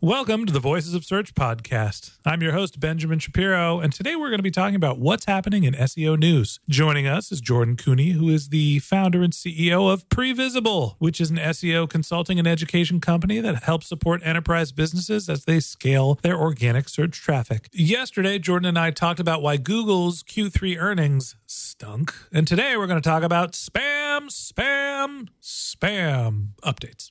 Welcome to the Voices of Search podcast. I'm your host, Benjamin Shapiro, and today we're going to be talking about what's happening in SEO news. Joining us is Jordan Koene, who is the founder and CEO of Previsible, which is an SEO consulting and education company that helps support enterprise businesses as they scale their organic search traffic. Yesterday, Jordan and I talked about why Google's Q3 earnings stunk, and today we're going to talk about spam, spam, spam updates.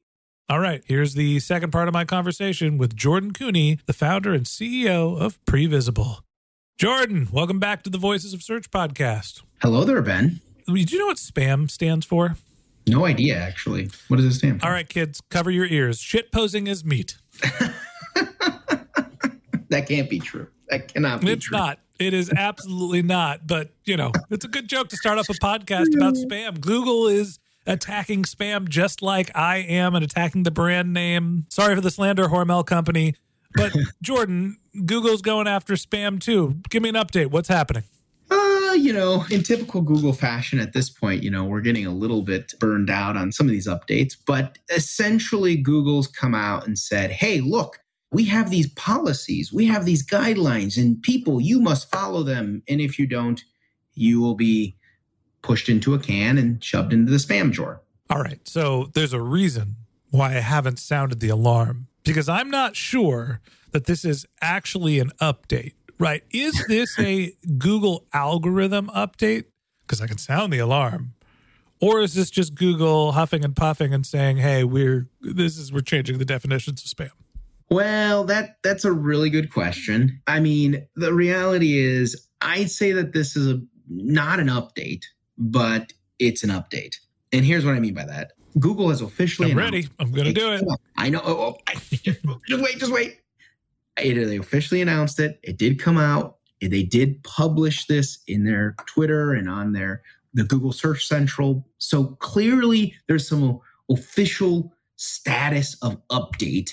All right, here's the second part of my conversation with Jordan Koene, the founder and CEO of Previsible. Jordan, welcome back to the Voices of Search podcast. Hello there, Ben. Do you know what spam stands for? No idea, actually. What does it stand for? All right, kids, cover your ears. Shit posing is meat. that can't be true. That cannot be It's true. not. It is absolutely not. But, you know, it's a good joke to start off a podcast about spam. Google is attacking spam just like I am and attacking the brand name. Sorry for the slander, Hormel Company. But, Jordan, Google's going after spam too. Give me an update. What's happening? Uh, you know, in typical Google fashion at this point, you know, we're getting a little bit burned out on some of these updates, but essentially Google's come out and said, hey, look, we have these policies, we have these guidelines, and people, you must follow them. And if you don't, you will be pushed into a can and shoved into the spam drawer. All right. So there's a reason why I haven't sounded the alarm because I'm not sure that this is actually an update, right? Is this a Google algorithm update? Because I can sound the alarm. Or is this just Google huffing and puffing and saying, "Hey, we're this is we're changing the definitions of spam"? Well, that that's a really good question. I mean, the reality is I'd say that this is a not an update, but it's an update. And here's what I mean by that. Google has officially I'm ready. I'm going to do it. I know. Oh, oh, I, just, just wait, just wait. It, they officially announced it. It did come out. They did publish this in their Twitter and on their the Google Search Central. So clearly, there's some official status of update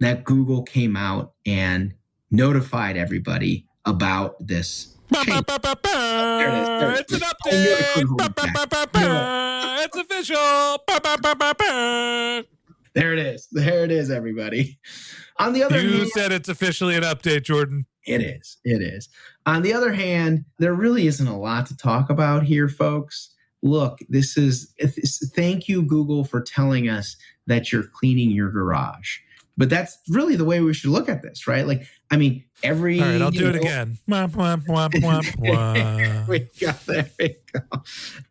that Google came out and notified everybody about this There it is, there it It's an is. I knew I couldn't hold update. It's official. There it is. There it is, everybody. On the other You hand, said it's officially an update, Jordan. It is. It is. On the other hand, there really isn't a lot to talk about here, folks. Look, this is thank you, Google, for telling us that you're cleaning your garage. But that's really the way we should look at this, right? Like, I mean, every. All right, I'll do it again. Womp, womp, womp, womp, womp. we go. There we go.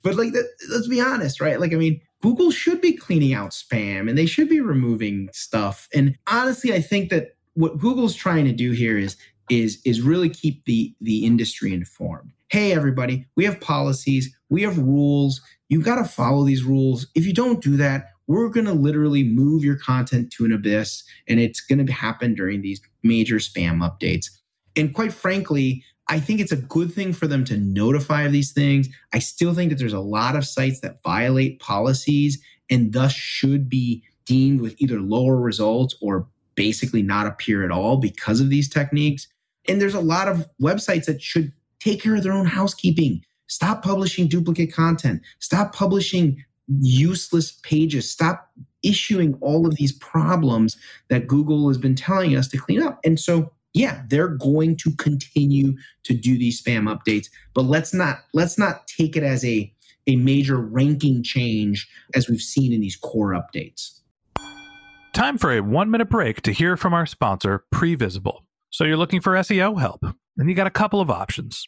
But like, that, let's be honest, right? Like, I mean, Google should be cleaning out spam and they should be removing stuff. And honestly, I think that what Google's trying to do here is is is really keep the the industry informed. Hey, everybody, we have policies, we have rules. You've got to follow these rules. If you don't do that, we're going to literally move your content to an abyss, and it's going to happen during these major spam updates. And quite frankly, I think it's a good thing for them to notify of these things. I still think that there's a lot of sites that violate policies and thus should be deemed with either lower results or basically not appear at all because of these techniques. And there's a lot of websites that should take care of their own housekeeping. Stop publishing duplicate content. Stop publishing useless pages. Stop issuing all of these problems that Google has been telling us to clean up. And so yeah, they're going to continue to do these spam updates, but let's not let's not take it as a a major ranking change as we've seen in these core updates. Time for a one minute break to hear from our sponsor, Previsible. So you're looking for SEO help, and you got a couple of options.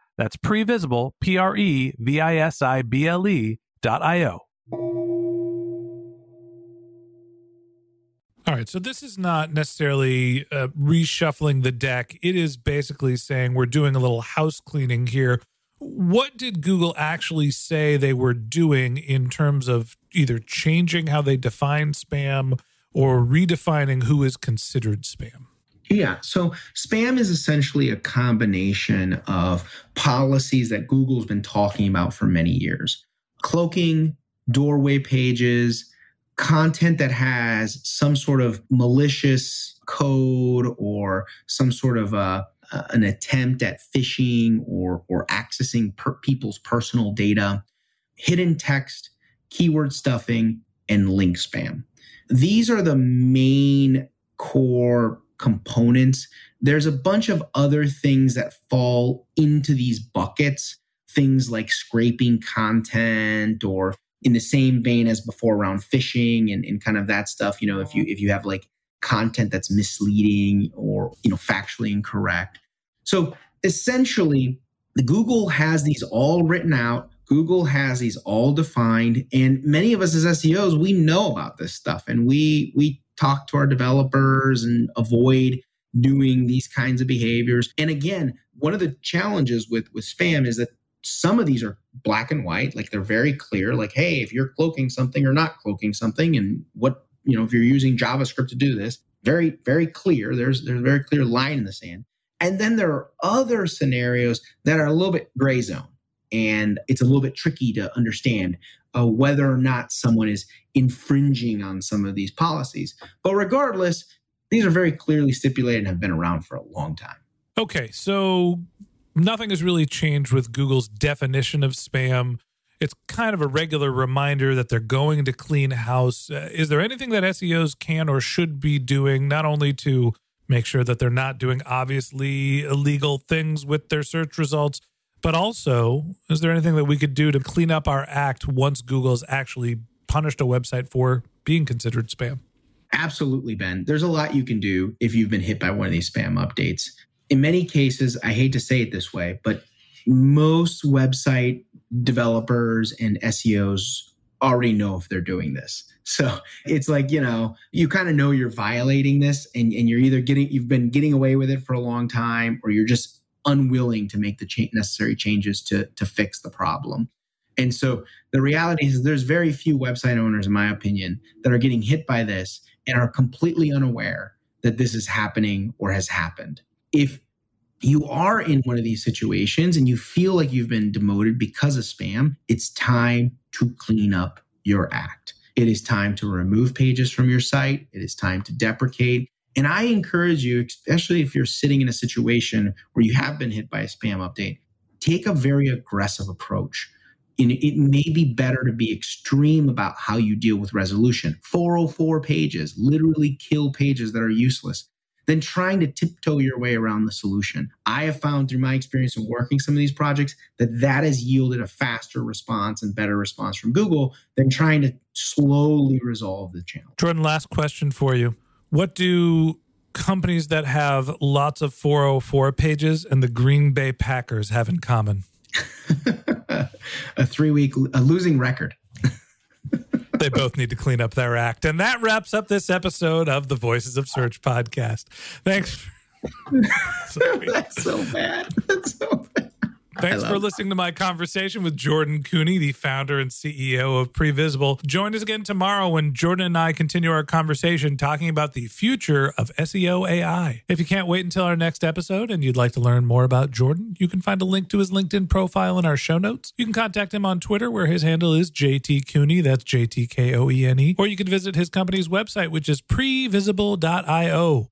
That's previsible, P R E V I S I B L E dot I O. All right, so this is not necessarily uh, reshuffling the deck. It is basically saying we're doing a little house cleaning here. What did Google actually say they were doing in terms of either changing how they define spam or redefining who is considered spam? Yeah. So spam is essentially a combination of policies that Google's been talking about for many years cloaking, doorway pages, content that has some sort of malicious code or some sort of uh, uh, an attempt at phishing or, or accessing per- people's personal data, hidden text, keyword stuffing, and link spam. These are the main core components. There's a bunch of other things that fall into these buckets, things like scraping content or in the same vein as before around phishing and, and kind of that stuff. You know, if you if you have like content that's misleading or you know factually incorrect. So essentially, the Google has these all written out. Google has these all defined, and many of us as SEOs we know about this stuff, and we we talk to our developers and avoid doing these kinds of behaviors. And again, one of the challenges with with spam is that some of these are black and white, like they're very clear, like hey, if you're cloaking something or not cloaking something, and what you know if you're using JavaScript to do this, very very clear. There's there's a very clear line in the sand. And then there are other scenarios that are a little bit gray zone, and it's a little bit tricky to understand uh, whether or not someone is infringing on some of these policies. But regardless, these are very clearly stipulated and have been around for a long time. Okay, so nothing has really changed with Google's definition of spam. It's kind of a regular reminder that they're going to clean house. Uh, is there anything that SEOs can or should be doing, not only to make sure that they're not doing obviously illegal things with their search results, but also, is there anything that we could do to clean up our act once Google's actually punished a website for being considered spam? Absolutely, Ben. There's a lot you can do if you've been hit by one of these spam updates. In many cases, I hate to say it this way, but most website developers and SEOs already know if they're doing this. So it's like, you know, you kind of know you're violating this and, and you're either getting, you've been getting away with it for a long time or you're just unwilling to make the cha- necessary changes to, to fix the problem. And so the reality is there's very few website owners, in my opinion, that are getting hit by this and are completely unaware that this is happening or has happened. If you are in one of these situations and you feel like you've been demoted because of spam, it's time to clean up your act. It is time to remove pages from your site. It is time to deprecate. And I encourage you, especially if you're sitting in a situation where you have been hit by a spam update, take a very aggressive approach. And it may be better to be extreme about how you deal with resolution. 404 pages, literally kill pages that are useless, than trying to tiptoe your way around the solution. I have found through my experience in working some of these projects that that has yielded a faster response and better response from Google than trying to slowly resolve the challenge. Jordan, last question for you. What do companies that have lots of 404 pages and the Green Bay Packers have in common? a three week a losing record. they both need to clean up their act. And that wraps up this episode of the Voices of Search podcast. Thanks. For- That's so bad. That's so bad. Thanks for listening to my conversation with Jordan Koene, the founder and CEO of Previsible. Join us again tomorrow when Jordan and I continue our conversation talking about the future of SEO AI. If you can't wait until our next episode and you'd like to learn more about Jordan, you can find a link to his LinkedIn profile in our show notes. You can contact him on Twitter where his handle is JT Koene, that's J T K O E N E, or you can visit his company's website, which is previsible.io.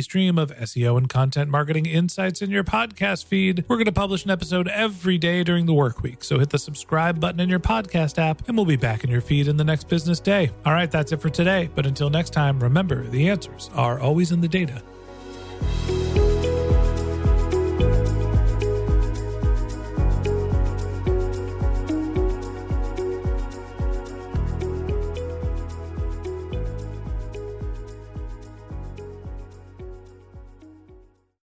stream of SEO and content marketing insights in your podcast feed. We're going to publish an episode every day during the work week. So hit the subscribe button in your podcast app and we'll be back in your feed in the next business day. All right, that's it for today. But until next time, remember the answers are always in the data